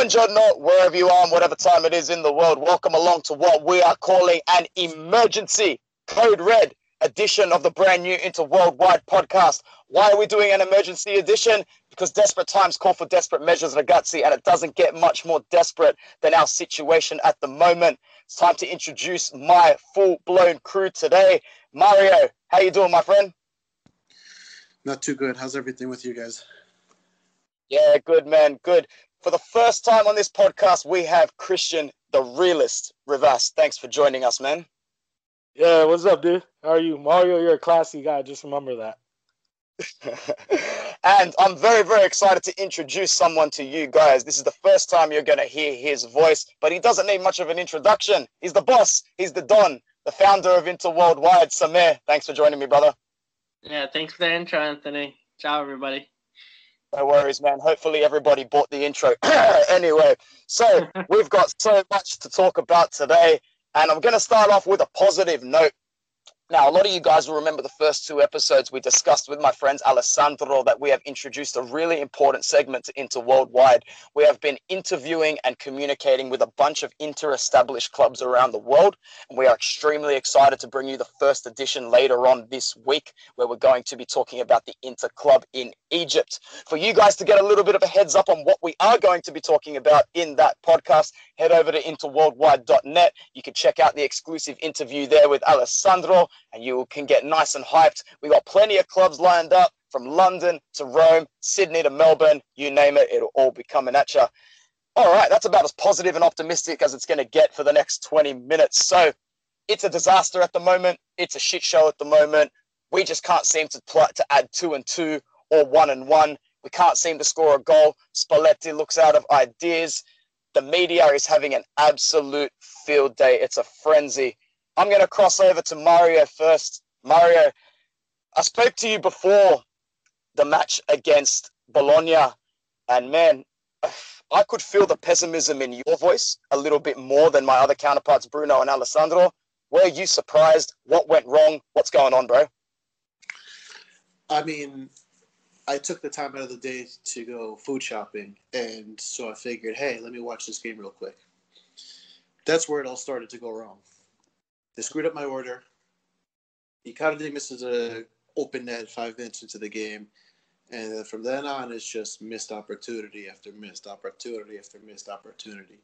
Buongiorno, wherever you are, and whatever time it is in the world. Welcome along to what we are calling an emergency code red edition of the brand new Inter Worldwide podcast. Why are we doing an emergency edition? Because desperate times call for desperate measures, ragazzi, and it doesn't get much more desperate than our situation at the moment. It's time to introduce my full-blown crew today. Mario, how you doing, my friend? Not too good. How's everything with you guys? Yeah, good man, good. For the first time on this podcast, we have Christian, the realist, Rivas. Thanks for joining us, man. Yeah, what's up, dude? How are you? Mario, you're a classy guy. Just remember that. and I'm very, very excited to introduce someone to you guys. This is the first time you're going to hear his voice, but he doesn't need much of an introduction. He's the boss, he's the Don, the founder of Inter Worldwide. Samir, thanks for joining me, brother. Yeah, thanks for the intro, Anthony. Ciao, everybody. No worries, man. Hopefully, everybody bought the intro. anyway, so we've got so much to talk about today, and I'm going to start off with a positive note. Now, a lot of you guys will remember the first two episodes we discussed with my friends Alessandro that we have introduced a really important segment to Inter Worldwide. We have been interviewing and communicating with a bunch of inter established clubs around the world. And we are extremely excited to bring you the first edition later on this week, where we're going to be talking about the Inter Club in Egypt. For you guys to get a little bit of a heads up on what we are going to be talking about in that podcast, head over to interworldwide.net. You can check out the exclusive interview there with Alessandro and you can get nice and hyped. We got plenty of clubs lined up from London to Rome, Sydney to Melbourne, you name it, it'll all be coming at you. All right, that's about as positive and optimistic as it's going to get for the next 20 minutes. So it's a disaster at the moment. It's a shit show at the moment. We just can't seem to pl- to add two and two or one and one. We can't seem to score a goal. Spalletti looks out of ideas. The media is having an absolute field day. It's a frenzy. I'm going to cross over to Mario first. Mario, I spoke to you before the match against Bologna, and man, I could feel the pessimism in your voice a little bit more than my other counterparts, Bruno and Alessandro. Were you surprised? What went wrong? What's going on, bro? I mean, I took the time out of the day to go food shopping, and so I figured, hey, let me watch this game real quick. That's where it all started to go wrong. They screwed up my order. Icardi misses a open net five minutes into the game. And from then on, it's just missed opportunity after missed opportunity after missed opportunity.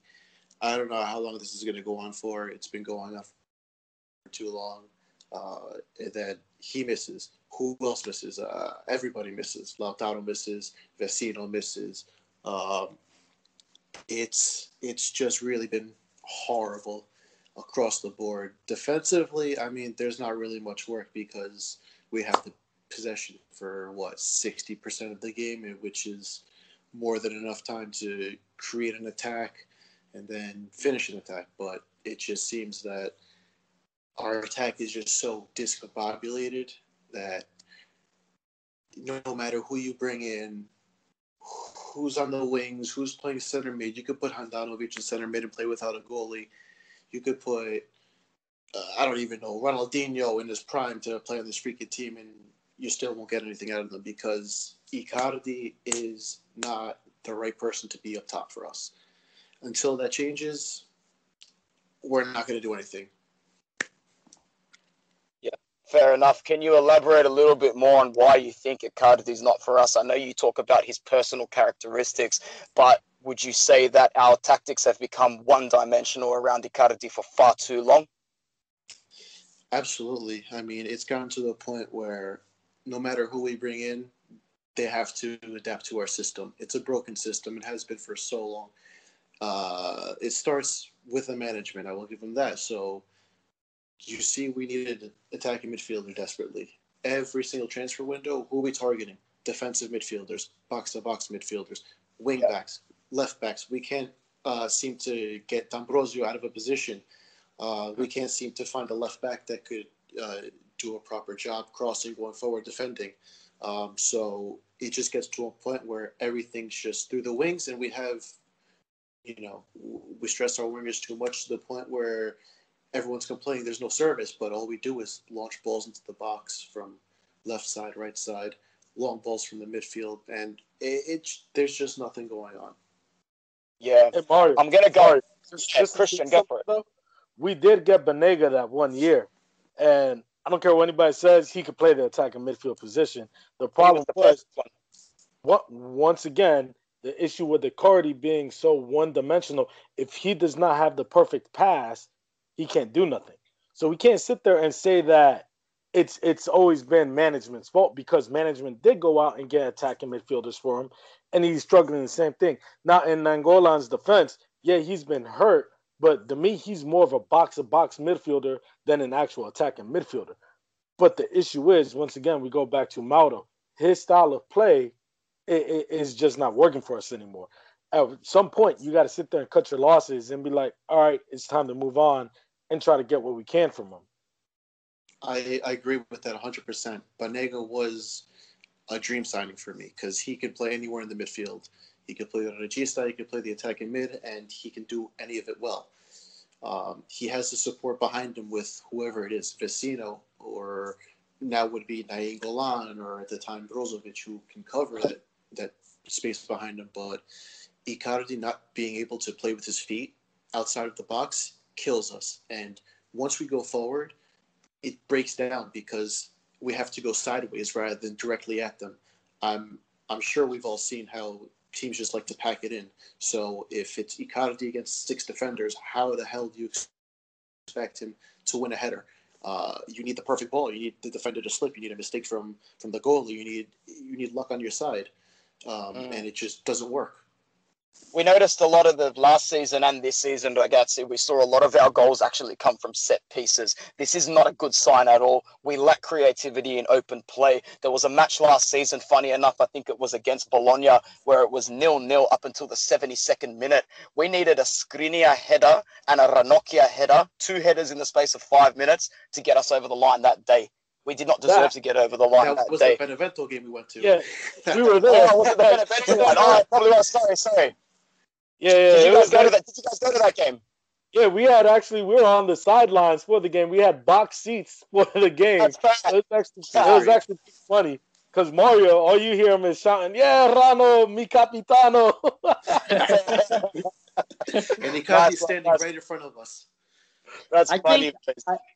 I don't know how long this is going to go on for. It's been going on for too long. Uh, and then he misses. Who else misses? Uh, everybody misses. Lautaro misses. Vecino misses. Um, it's it's just really been horrible across the board. Defensively, I mean, there's not really much work because we have the possession for what 60% of the game, which is more than enough time to create an attack and then finish an attack. But it just seems that our attack is just so discombobulated that no matter who you bring in, who's on the wings, who's playing center mid, you could put Handanovic in center mid and play without a goalie you could put uh, I don't even know Ronaldinho in his prime to play on this freaking team, and you still won't get anything out of them because Icardi is not the right person to be up top for us. Until that changes, we're not going to do anything. Yeah, fair enough. Can you elaborate a little bit more on why you think Icardi is not for us? I know you talk about his personal characteristics, but would you say that our tactics have become one dimensional around Icardi for far too long? Absolutely. I mean, it's gotten to the point where no matter who we bring in, they have to adapt to our system. It's a broken system. It has been for so long. Uh, it starts with the management. I will give them that. So you see, we needed an attacking midfielder desperately. Every single transfer window, who are we targeting? Defensive midfielders, box to box midfielders, wing yeah. backs, left backs. We can't uh, seem to get D'Ambrosio out of a position. Uh, we can't seem to find a left back that could uh, do a proper job crossing, going forward, defending. Um, so it just gets to a point where everything's just through the wings, and we have, you know, we stress our wingers too much to the point where everyone's complaining there's no service, but all we do is launch balls into the box from left side, right side, long balls from the midfield, and it, it there's just nothing going on. Yeah, Hey, Mario, I'm gonna go. Mario, Yeah, just Christian, go for it. though, We did get Banega that one year, and I don't care what anybody says, he could play the attacking midfield position. The He problem was the was, what once again, the issue with the Cardi being so one dimensional. If he does not have the perfect pass, he can't do nothing. So we can't sit there and say that it's it's always been management's fault because management did go out and get attacking midfielders for him, and he's struggling the same thing. Now in Nainggolan's defense, yeah, he's been hurt, but to me, he's more of a box to box midfielder than an actual attacking midfielder. But the issue is, once again, we go back to Mauro. His style of play it, just not working for us anymore. At some point, you got to sit there and cut your losses and be like, all right, it's time to move on and try to get what we can from him. I, I agree with that 100%. Banega was a dream signing for me because he could play anywhere in the midfield. He could play on the regista, he could play the attacking mid, and he can do any of it well. Um, he has the support behind him with whoever it is, Vecino, or now would be Nainggolan, or at the time Brozovic, who can cover that, that space behind him. But Icardi not being able to play with his feet outside of the box kills us. And once we go forward, it breaks down because we have to go sideways rather than directly at them. I'm I'm sure we've all seen how teams just like to pack it in. So if it's Icardi against six defenders, how the hell do you expect him to win a header? Uh, you need the perfect ball. You need the defender to slip. You need a mistake from from the goalie. You need you need luck on your side, um, Mm. and it just doesn't work. We noticed a lot of the last season and this season, Ragazzi, we saw a lot of our goals actually come from set pieces. This is not a good sign at all. We lack creativity in open play. There was a match last season, funny enough, I think it was against Bologna, where it was nil-nil up until the 72nd minute. We needed a Skriniar header and a Ranocchia header, two headers in the space of five minutes to get us over the line that day. We did not deserve That- to get over the line That that, was day. the Benevento game we went to. Yeah, we were there. Oh, was it the Benevento one? Oh, I probably was. Sorry, sorry. Yeah, yeah. Did you guys was go to that? Did you guys go to that game? yeah, we had actually we were on the sidelines for the game. We had box seats for the game. That's It was actually it was actually funny because Mario, all you hear him is shouting, "Yeah, Rano, mi capitano." And Icardi's That's- standing right in front of us. That's I funny.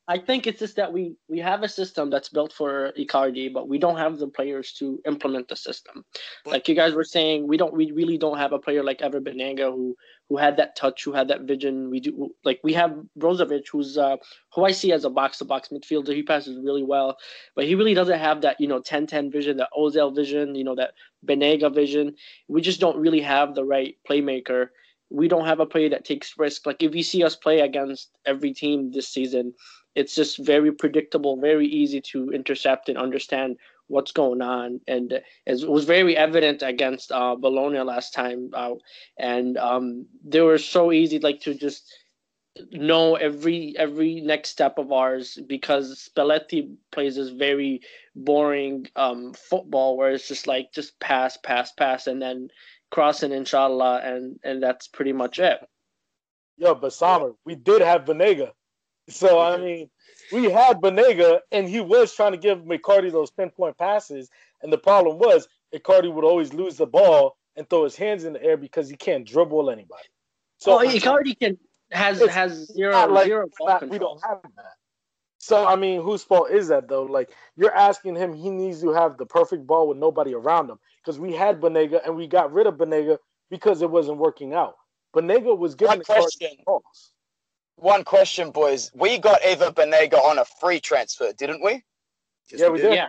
I think it's just that we we have a system that's built for Icardi, but we don't have the players to implement the system. But- like you guys were saying, we don't we really don't have a player like Ever Benanga who who had that touch, who had that vision. We do like we have Brozovic, who's uh who I see as a box to box midfielder. He passes really well, but he really doesn't have that you know 10-10 vision, that Ozil vision, you know that Banega vision. We just don't really have the right playmaker we don't have a player that takes risk. Like if you see us play against every team this season, it's just very predictable, very easy to intercept and understand what's going on. And it was very evident against uh, Bologna last time, and um, they were so easy, like to just know every every next step of ours because Spalletti plays this very boring um, football where it's just like just pass, pass, pass, and then crossing inshallah and and that's pretty much it Yo, but Summer, we did have Banega. So I mean, we had Banega, and he was trying to give McCarty those pinpoint passes. And the problem was, mccarty would always lose the ball and throw his hands in the air because he can't dribble anybody. so oh, Icardi can has has zero like zero not- we don't have that. So I mean, whose fault is that though? Like you're asking him, he needs to have the perfect ball with nobody around him. Because we had Banega and we got rid of Banega because it wasn't working out. Banega was giving One the question. balls. One question, boys. We got Eva Banega on a free transfer, didn't we? Yes, Yeah, we did. Yeah,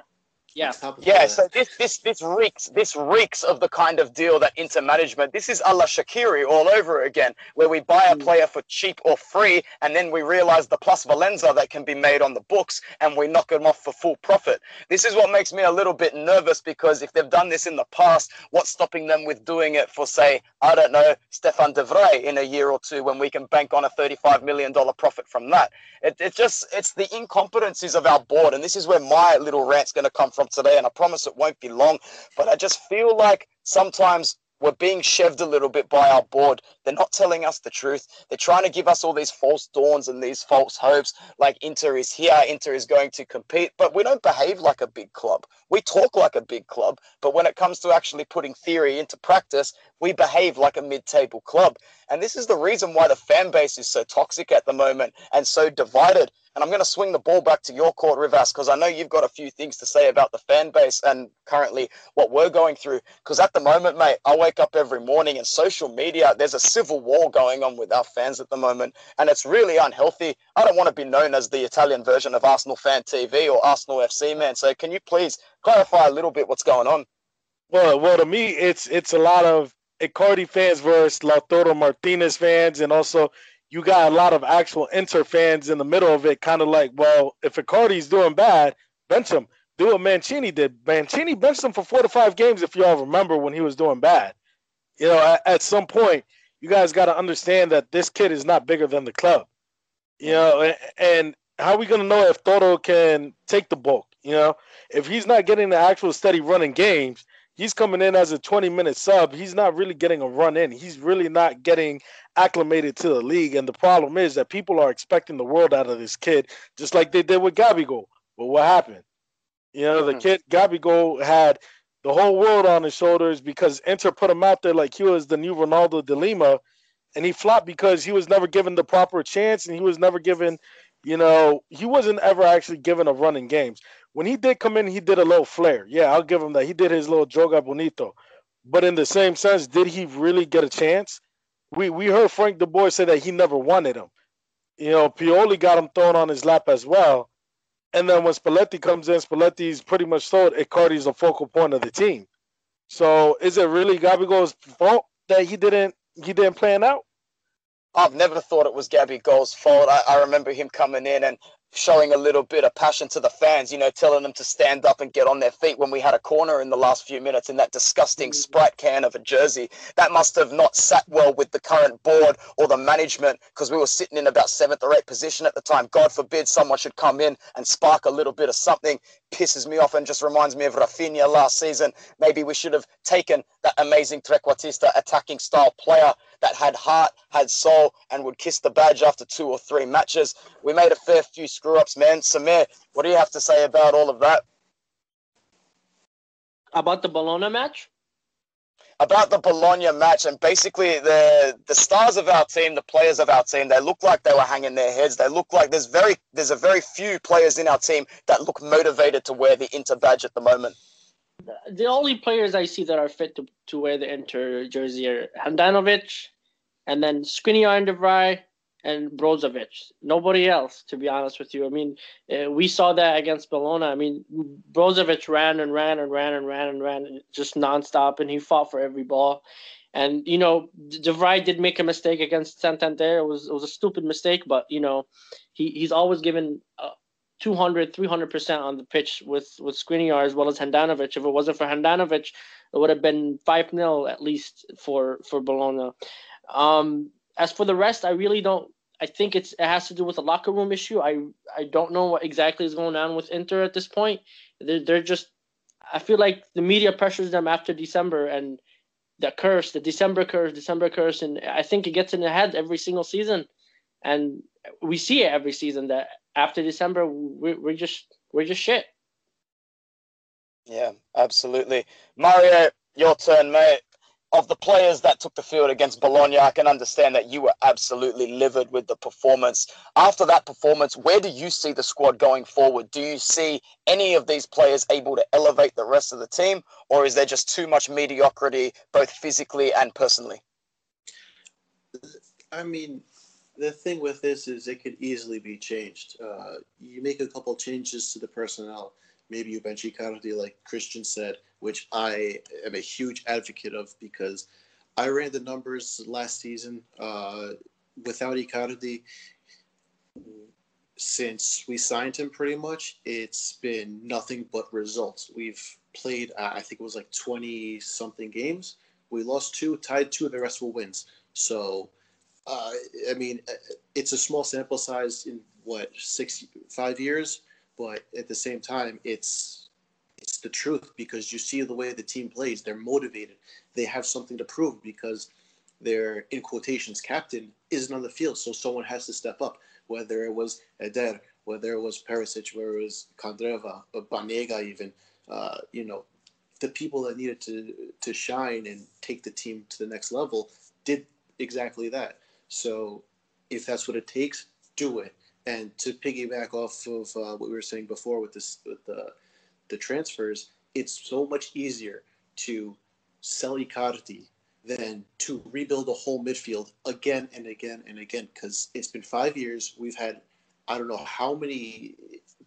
yeah. On top of Yeah, so this this this reeks this reeks of the kind of deal that Inter management. This is a la Shaqiri all over again, where we buy a Mm. player for cheap or free, and then we realize the plusvalenza that can be made on the books, and we knock them off for full profit. This is what makes me a little bit nervous because if they've done this in the past, what's stopping them with doing it for say I don't know Stefan De Vrij in a year or two when we can bank on a thirty-five million dollar profit from that? It, it just it's the incompetencies of our board, and this is where my little rant's going to come from today. And I promise it won't be long, but I just feel like sometimes we're being shoved a little bit by our board. They're not telling us the truth. They're trying to give us all these false dawns and these false hopes, like Inter is here, Inter is going to compete. But we don't behave like a big club. We talk like a big club, but when it comes to actually putting theory into practice, we behave like a mid-table club. And this is the reason why the fan base is so toxic at the moment and so divided. And I'm going to swing the ball back to your court, Rivas, because I know you've got a few things to say about the fan base and currently what we're going through. Because at the moment, mate, I wake up every morning and social media, there's a civil war going on with our fans at the moment. And it's really unhealthy. I don't want to be known as the Italian version of Arsenal Fan TV or Arsenal FC, man. So can you please clarify a little bit what's going on? Well, well, to me, it's it's a lot of Icardi fans versus Lautaro Martinez fans, and also you got a lot of actual Inter fans in the middle of it, kind of like, well, if Icardi's doing bad, bench him. Do what Mancini did. Mancini benched him for four to five games, if y'all remember when he was doing bad. You know, at, at some point, you guys got to understand that this kid is not bigger than the club. You know, and, how are we going to know if Toro can take the bulk? You know, if he's not getting the actual steady running games, he's coming in as a 20 minute sub. He's not really getting a run in. He's really not getting acclimated to the league. And the problem is that people are expecting the world out of this kid, just like they did with Gabigol. But what happened? You know, the mm-hmm. kid Gabigol had the whole world on his shoulders because Inter put him out there like he was the new Ronaldo de Lima, and he flopped because he was never given the proper chance and he was never given, you know, he wasn't ever actually given a run in games. When he did come in, he did a little flair. Yeah, I'll give him that. He did his little joga bonito. But in the same sense, did he really get a chance? we we heard Frank De Boer say that he never wanted him. You know, Pioli got him thrown on his lap as well. And then when Spalletti comes in, Spalletti's pretty much told Icardi's the focal point of the team. So is it really Gabigol's fault that he didn't he didn't plan out? I've never thought it was Gabigol's fault. I, I remember him coming in and showing a little bit of passion to the fans, you know, telling them to stand up and get on their feet when we had a corner in the last few minutes in that disgusting mm. Sprite can of a jersey. That must have not sat well with the current board or the management because we were sitting in about seventh or eighth position at the time. God forbid someone should come in and spark a little bit of something. Pisses me off and just reminds me of Rafinha last season. Maybe we should have taken that amazing trequartista attacking style player that had heart, had soul, and would kiss the badge after two or three matches. We made a fair few screw ups, man. Samir, what do you have to say about all of that? About the Bologna match? About the Bologna match, and basically the the stars of our team, the players of our team, they look like they were hanging their heads. They look like there's very there's a very few players in our team that look motivated to wear the Inter badge at the moment the only players I see that are fit to, to wear the Inter jersey are Handanovic, and then Skriniar and De Vrij, and Brozovic. Nobody else, to be honest with you. I mean, uh, we saw that against Bologna. I mean, Brozovic ran and ran and ran and ran and ran just nonstop, and he fought for every ball. And you know, De Vrij did make a mistake against Santander. It was it was a stupid mistake, but you know, he he's always given 200, 300% on the pitch with, with Skriniar as well as Handanovic. If it wasn't for Handanovic, it would have been 5 0 at least for, for Bologna. Um, as for the rest, I really don't. I think it's it has to do with a locker room issue. I I don't know what exactly is going on with Inter at this point. They're, they're just. I feel like the media pressures them after December and the curse, the December curse, December curse, and I think it gets in the head every single season, and we see it every season that after December, we're, we're just we're just shit. Yeah, absolutely. Mario, your turn, mate. Of the players that took the field against Bologna, I can understand that you were absolutely livid with the performance. After that performance, where do you see the squad going forward? Do you see any of these players able to elevate the rest of the team, or is there just too much mediocrity, both physically and personally? I mean, the thing with this is it could easily be changed. Uh, you make a couple changes to the personnel. Maybe you bench Icardi, like Christian said, which I am a huge advocate of because I ran the numbers last season uh, without Icardi. Since we signed him, pretty much, it's been nothing but results. We've played, uh, I think it was like 20 something games. We lost two, tied two, the rest were wins. So uh, I mean, uh, it's a small sample size in what six, five years, but at the same time, it's it's the truth because you see the way the team plays. They're motivated. They have something to prove because their in quotations captain isn't on the field, so someone has to step up. Whether it was Eder, whether it was Perisic, whether it was Candreva, Banega, even uh, you know, the people that needed to to shine and take the team to the next level did exactly that. So if that's what it takes, do it. And to piggyback off of uh, what we were saying before with this with the the transfers, it's so much easier to sell Icardi than to rebuild a whole midfield again and again and again because it's been five years. We've had I don't know how many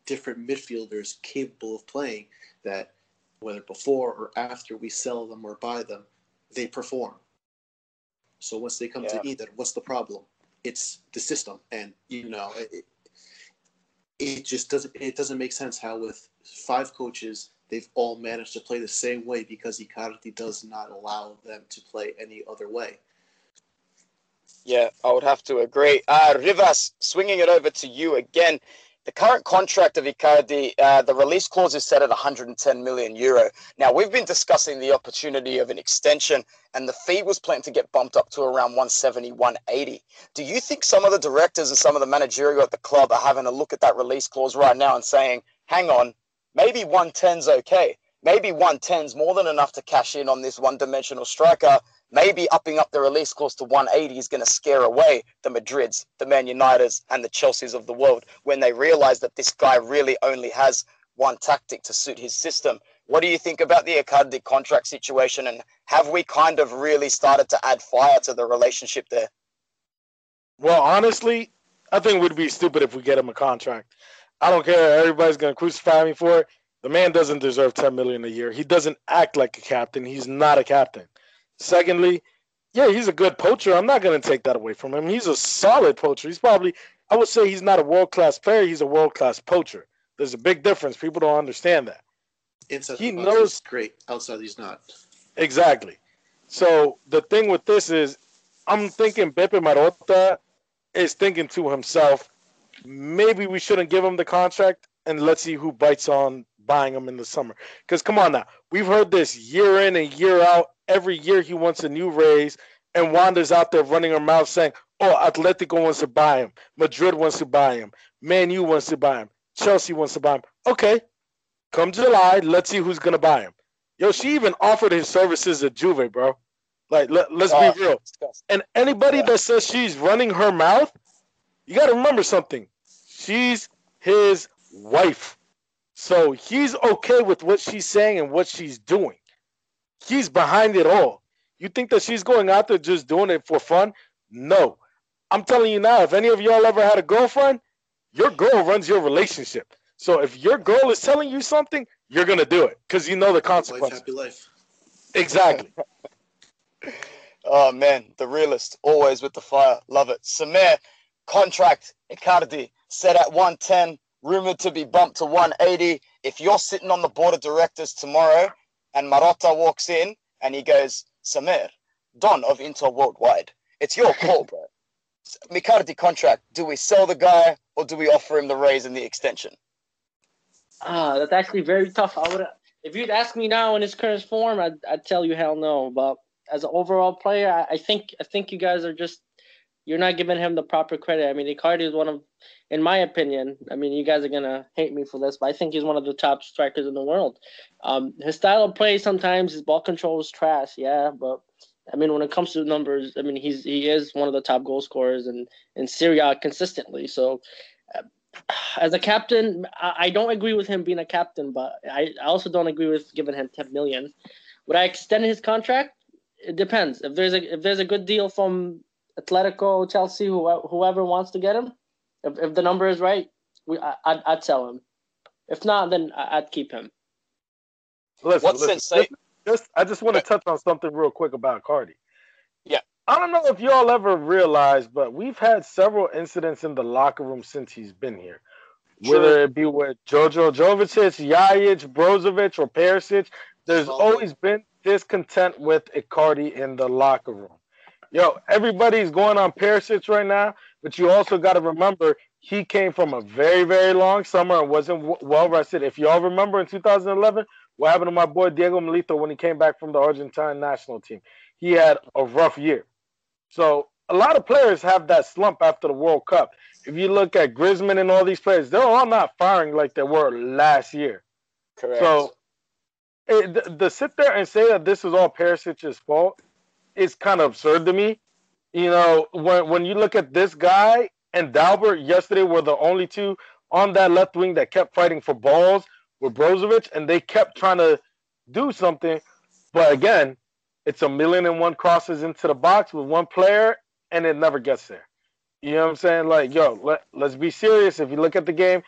different midfielders capable of playing that whether before or after we sell them or buy them, they perform. So once they come yeah. to Eder, what's the problem? It's the system, and you know it, it just doesn't it doesn't make sense how with five coaches they've all managed to play the same way because Icardi does not allow them to play any other way. Yeah, I would have to agree. Uh, Rivas, swinging it over to you again. The current contract of Icardi, uh, the release clause is set at 110 million euro. Now, we've been discussing the opportunity of an extension, and the fee was planned to get bumped up to around 170, 180. Do you think some of the directors and some of the managerial at the club are having a look at that release clause right now and saying, hang on, maybe 110's okay? Maybe 110's more than enough to cash in on this one dimensional striker maybe upping up the release clause to 180 is going to scare away the Madrids, the Man Uniteds, and the Chelseas of the world when they realize that this guy really only has one tactic to suit his system. What do you think about the Icardi contract situation, and have we kind of really started to add fire to the relationship there? Well, honestly, I think we'd be stupid if we get him a contract. I don't care. Everybody's going to crucify me for it. The man doesn't deserve 10 million a year. He doesn't act like a captain. He's not a captain. Secondly, yeah, he's a good poacher. I'm not going to take that away from him. He's a solid poacher. He's probably, I would say, he's not a world class player. He's a world class poacher. There's a big difference. People don't understand that. Inside he knows great. Outside, he's not. Exactly. So the thing with this is, I'm thinking Beppe Marotta is thinking to himself, maybe we shouldn't give him the contract and let's see who bites on buying him in the summer. Because come on now, we've heard this year in and year out every year he wants a new raise, and Wanda's out there running her mouth saying, "Oh, Atletico wants to buy him, Madrid wants to buy him, Man U wants to buy him, Chelsea wants to buy him." Okay, come July, let's see who's gonna buy him. Yo, she even offered his services at Juve, bro. Like, let, us oh, be real. And anybody yeah. that says she's running her mouth, you got to remember something. She's his wife. So he's okay with what she's saying and what she's doing he's behind it all. You think that she's going out there just doing it for fun? No. I'm telling you now, if any of y'all ever had a girlfriend, your girl runs your relationship. So if your girl is telling you something, you're gonna do it because you know the consequences. Happy life. Exactly. oh man, the realist, always with the fire. Love it. Samir, contract Icardi set at 110, rumored to be bumped to 180. If you're sitting on the board of directors tomorrow and Marotta walks in and he goes, Samir, Don of Inter Worldwide, it's your call, bro. Icardi contract, do we sell the guy or do we offer him the raise and the extension? Ah, that's actually very tough. I would, if you'd ask me now in his current form, I'd, I'd tell you hell no. But as an overall player, I, I think I think you guys are just you're not giving him the proper credit. I mean, Icardi is one of, in my opinion, I mean, you guys are gonna hate me for this, but I think he's one of the top strikers in the world. Um, his style of play sometimes his ball control is trash, yeah, but I mean, when it comes to numbers, I mean, he's he is one of the top goal scorers in in Serie A consistently. So, uh, as a captain, I, I, don't agree with him being a captain, but I, I also don't agree with giving him 10 million. Would I extend his contract? It depends. If there's a if there's a good deal from Atletico, Chelsea, whoever wants to get him, if, if the number is right, we I, I'd, I'd sell him. If not, then I'd keep him. Listen, What's listen, just, just, I just want to touch on something real quick about Cardi. Yeah. I don't know if y'all ever realized, but we've had several incidents in the locker room since he's been here. Sure. Whether it be with Jojo Jovetic, Ljajic, Brozovic, or Perisic, there's always been discontent with Icardi in the locker room. Yo, everybody's going on Perisic right now, but you also got to remember he came from a very, very long summer and wasn't w- well rested. If y'all remember in 2011 What happened to my boy Diego Milito when he came back from the Argentine national team? He had a rough year. So a lot of players have that slump after the World Cup. If you look at Griezmann and all these players, they're all not firing like they were last year. Correct. So it, the, the sit there and say that this is all Perisic's fault is kind of absurd to me. You know, when when you look at this guy and Dalbert yesterday were the only two on that left wing that kept fighting for balls with Brozovic, and they kept trying to do something. But again, it's a million and one crosses into the box with one player, and it never gets there. You know what I'm saying? Like, yo, let, let's be serious. If you look at the game,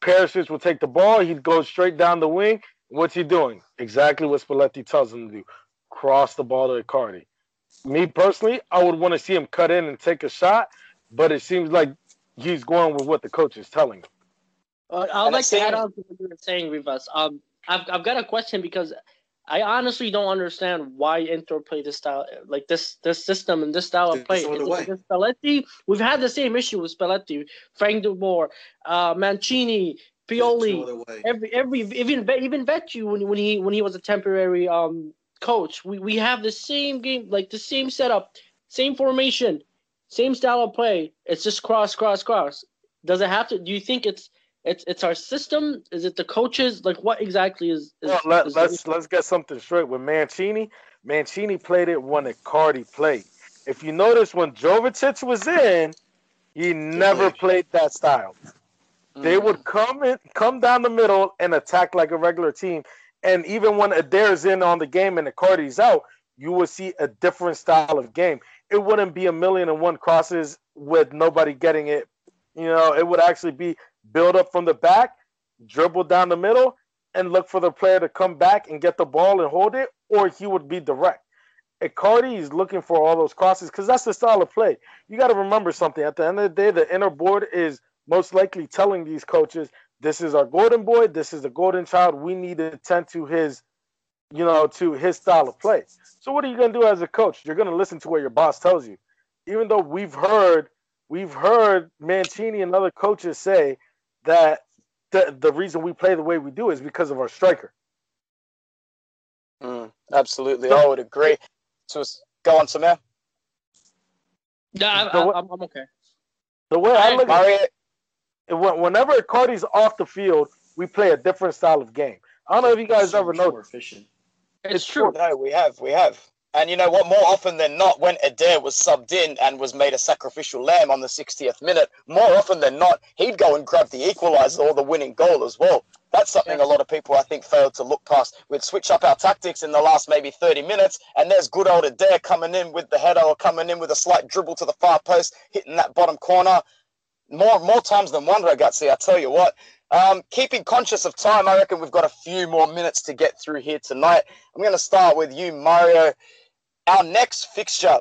Perisic will take the ball. He goes straight down the wing. What's he doing? Exactly what Spalletti tells him to do. Cross the ball to Icardi. Me personally, I would want to see him cut in and take a shot, but it seems like he's going with what the coach is telling him. Uh, I'd And like to add on to what you were saying, Rivas. Um, I've I've got a question because I honestly don't understand why Inter play this style, like this this system and this style of play. no Is other it way. Spalletti, we've had the same issue with Spalletti, Frank De Boer, uh, Mancini, Pioli, There's no other way. every every even Ve- even Vecchi when when he when he was a temporary um coach. We we have the same game, like the same setup, same formation, same style of play. It's just cross, cross, cross. Does it have to? Do you think it's it's it's our system? Is it the coaches? Like what exactly is? is, Well, let, is let's let's get something straight with Mancini. Mancini played it when Icardi played. If you notice, when Jovetic was in, he never played. that style. They Mm. would come in, come down the middle and attack like a regular team. And even when Eder's in on the game and Icardi's out, you will see a different style of game. It wouldn't be a million and one crosses with nobody getting it. You know, it would actually be build up from the back, dribble down the middle, and look for the player to come back and get the ball and hold it, or he would be direct. Icardi is looking for all those crosses because that's the style of play. You got to remember something. At the end of the day, the inner board is most likely telling these coaches, "This is our golden boy. This is the golden child. We need to tend to his, you know, to his style of play." So what are you going to do as a coach? You're going to listen to what your boss tells you, even though we've heard we've heard Mancini and other coaches say that the the reason we play the way we do is because of our striker. Mm, absolutely, I would agree. So s- go on, Samir. Yeah, I, I, I'm, I'm okay. The way I look at Mario, it, when- whenever Icardi's off the field, we play a different style of game. I don't know if you guys So ever much know. efficient. It's, It's true. no, we have, we have. And you know what? More often than not, when Eder was subbed in and was made a sacrificial lamb on the 60th minute, more often than not, he'd go and grab the equaliser or the winning goal as well. That's something a lot of people, I think, failed to look past. We'd switch up our tactics in the last maybe 30 minutes, and there's good old Eder coming in with the header or coming in with a slight dribble to the far post, hitting that bottom corner. More, more times than one, Ragazzi, I tell you what. Um, keeping conscious of time, I reckon we've got a few more minutes to get through here tonight. I'm going to start with you, Mario. Our next fixture,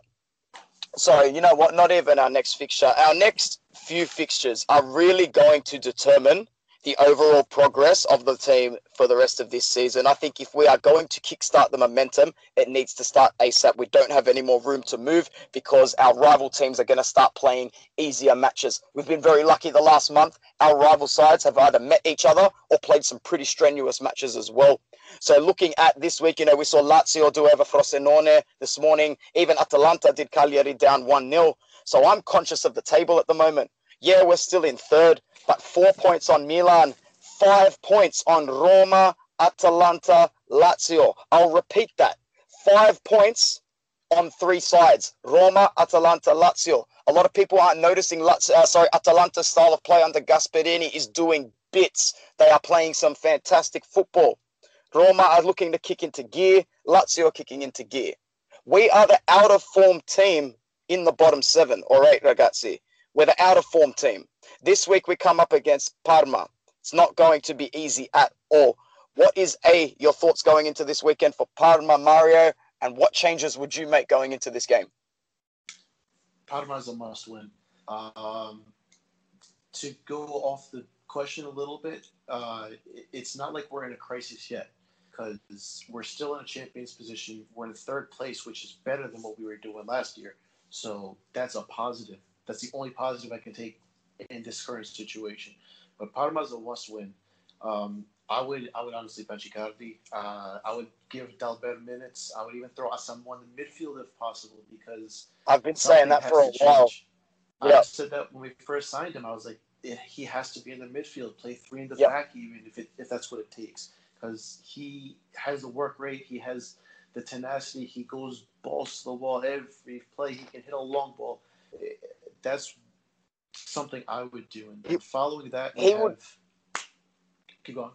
sorry, you know what? Not even our next fixture. Our next few fixtures are really going to determine the overall progress of the team for the rest of this season. I think if we are going to kickstart the momentum, it needs to start ASAP. We don't have any more room to move because our rival teams are going to start playing easier matches. We've been very lucky the last month. Our rival sides have either met each other or played some pretty strenuous matches as well. So looking at this week, you know, we saw Lazio do over Frosinone this morning. Even Atalanta did Cagliari down 1-0. So I'm conscious of the table at the moment. Yeah, we're still in third, but four points on Milan, five points on Roma, Atalanta, Lazio. I'll repeat that. Five points on three sides. Roma, Atalanta, Lazio. A lot of people aren't noticing Lazio, uh, sorry, Atalanta's style of play under Gasperini is doing bits. They are playing some fantastic football. Roma are looking to kick into gear. Lazio are kicking into gear. We are the out of form team in the bottom seven or eight, ragazzi. We're the out of form team. This week we come up against Parma. It's not going to be easy at all. What is A, your thoughts going into this weekend for Parma, Mario, and what changes would you make going into this game? Parma is a must win. Um, to go off the question a little bit, uh, it's not like we're in a crisis yet because we're still in a champions position. We're in third place, which is better than what we were doing last year. So that's a positive. That's the only positive I can take in this current situation. But Parma is a must win. Um, I would I would honestly bench Icardi. Uh, I would give Dalbert minutes. I would even throw Asamoah in the midfield if possible because I've been saying that for a while. Yeah. I said that when we first signed him. I was like, he has to be in the midfield, play three in the Yeah. back, even if it, if that's what it takes, because he has the work rate, he has the tenacity, he goes balls to the wall every play, he can hit a long ball. That's something I would do. And He- following that, he would- keep going.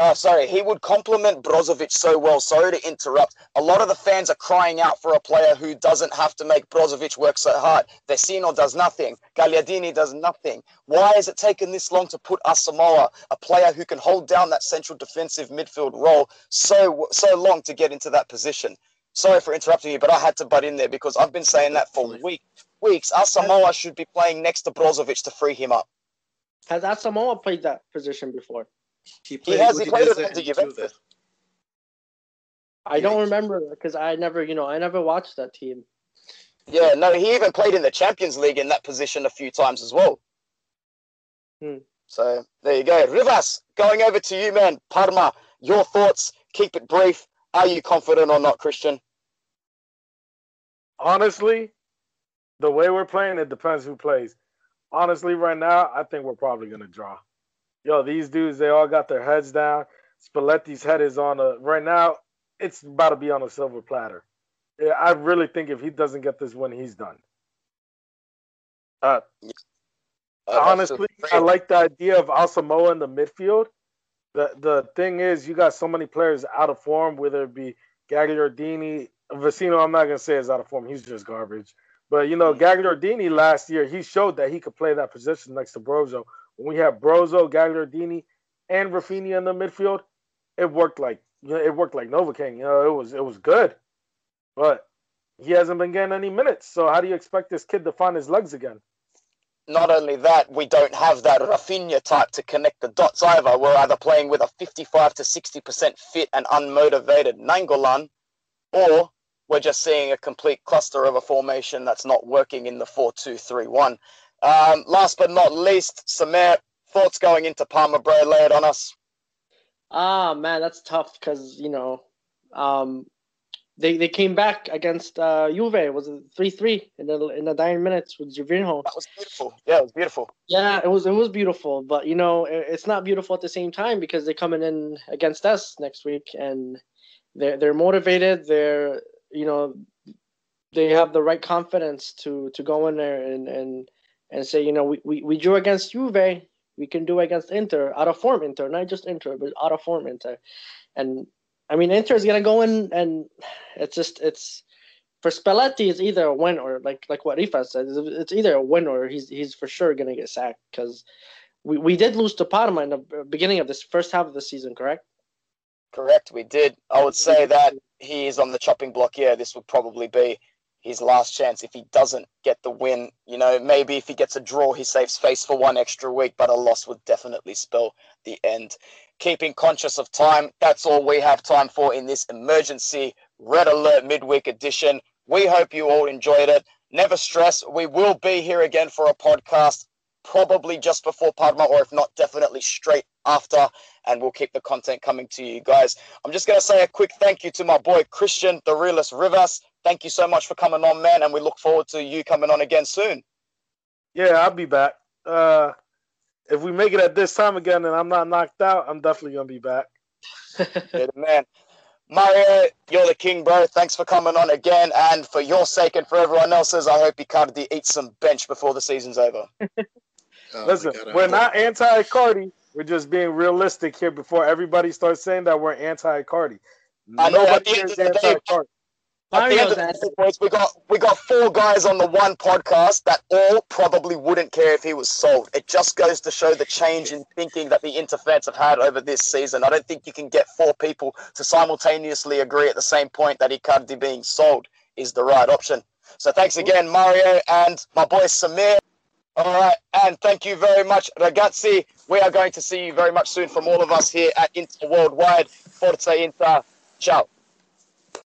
Oh, sorry. He would compliment Brozovic so well. Sorry to interrupt. A lot of the fans are crying out for a player who doesn't have to make Brozovic work so hard. Vecino does nothing. Gagliardini does nothing. Why has it taken this long to put Asamoah, a player who can hold down that central defensive midfield role, so so long to get into that position? Sorry for interrupting you, but I had to butt in there because I've been saying that for week, weeks. Asamoah should be playing next to Brozovic to free him up. Has Asamoah played that position before? He, has- he played it under Juventus. I don't remember because I never, you know, I never watched that team. Yeah, no, he even played in the Champions League in that position a few times as well. Hmm. So there you go. Rivas, going over to you, man. Parma, your thoughts. Keep it brief. Are you confident or not, Christian? Honestly, the way we're playing, it depends who plays. Honestly, right now, I think we're probably gonna draw. Yo, these dudes, they all got their heads down. Spalletti's head is on a right now. It's about to be on a silver platter. Yeah, I really think if he doesn't get this win, he's done. Uh, Uh, honestly, I like the idea of Asamoah in the midfield. The the thing is, you got so many players out of form, whether it be Gagliardini, Vecino. I'm not gonna say is out of form; he's just garbage. But you know, Gagliardini last year he showed that he could play that position next to Brozo. When we had Brozo, Gagliardini, and Rafinha in the midfield, it worked like you know, it worked like Novocaine. You know, it was it was good, but he hasn't been getting any minutes. So how do you expect this kid to find his legs again? Not only that, we don't have that Rafinha type to connect the dots either. We're either playing with a 55 to 60% fit and unmotivated Nainggolan, or we're just seeing a complete cluster of a formation that's not working in the 4 2 3 1. Um, last but not least, Samir, thoughts going into Parma, bro? Lay it on us. Ah, man, that's tough because you know, um, they they came back against uh, Juve. Was three three in the in the dying minutes with Gervinho? That was beautiful. Yeah, it was beautiful. Yeah, it was it was beautiful, but you know, it, it's not beautiful at the same time because they're coming in against us next week, and they're they're motivated. They're you know, they have the right confidence to to go in there and and and say, you know, we we, we drew against Juve. We can do against Inter, out of form Inter, not just Inter, but out of form Inter. And I mean, Inter is gonna go in, and it's just it's for Spalletti, it's either a win or like like what Rifa said, it's- either a win or he's he's for sure gonna get sacked because we, we did lose to Parma in the beginning of this first half of the season, correct? Correct, we did. I would say that he is on the chopping block. Yeah, this would probably be his last chance if he doesn't get the win. You know, maybe if he gets a draw, he saves face for one extra week, but a loss would definitely spell the end. Keeping conscious of time, that's all we have time for in this emergency Red Alert midweek edition. We hope you all enjoyed it. Never stress, we will be here again for a podcast, probably just before Parma, or if not, definitely straight after, and we'll keep the content coming to you guys. I'm just going to say a quick thank you to my boy Christian, the realist Rivas. Thank you so much for coming on, man, and we look forward to you coming on again soon. Yeah, I'll be back. Uh, if we make it at this time again and I'm not knocked out, I'm definitely gonna be back. You're man. Mario, you're the king, bro. Thanks for coming on again. And for your sake and for everyone else's, I hope Icardi eats some bench before the season's over. Oh, Listen, God, we're not anti-Cardi. We're just being realistic here before everybody starts saying that we're anti-Cardi. I know, at Nobody the end of the day- anti-Cardi. At the end of the day, boys, we got we got four guys on the one podcast that all probably wouldn't care if he was sold. It just goes to show the change in thinking that the Inter fans have had over this season. I don't think you can get four people to simultaneously agree at the same point that Icardi being sold is the right option. So thanks again, Mario and my boy Samir. All right, and thank you very much, ragazzi. We are going to see you very much soon from all of us here at Inter Worldwide. Forza Inter. Ciao.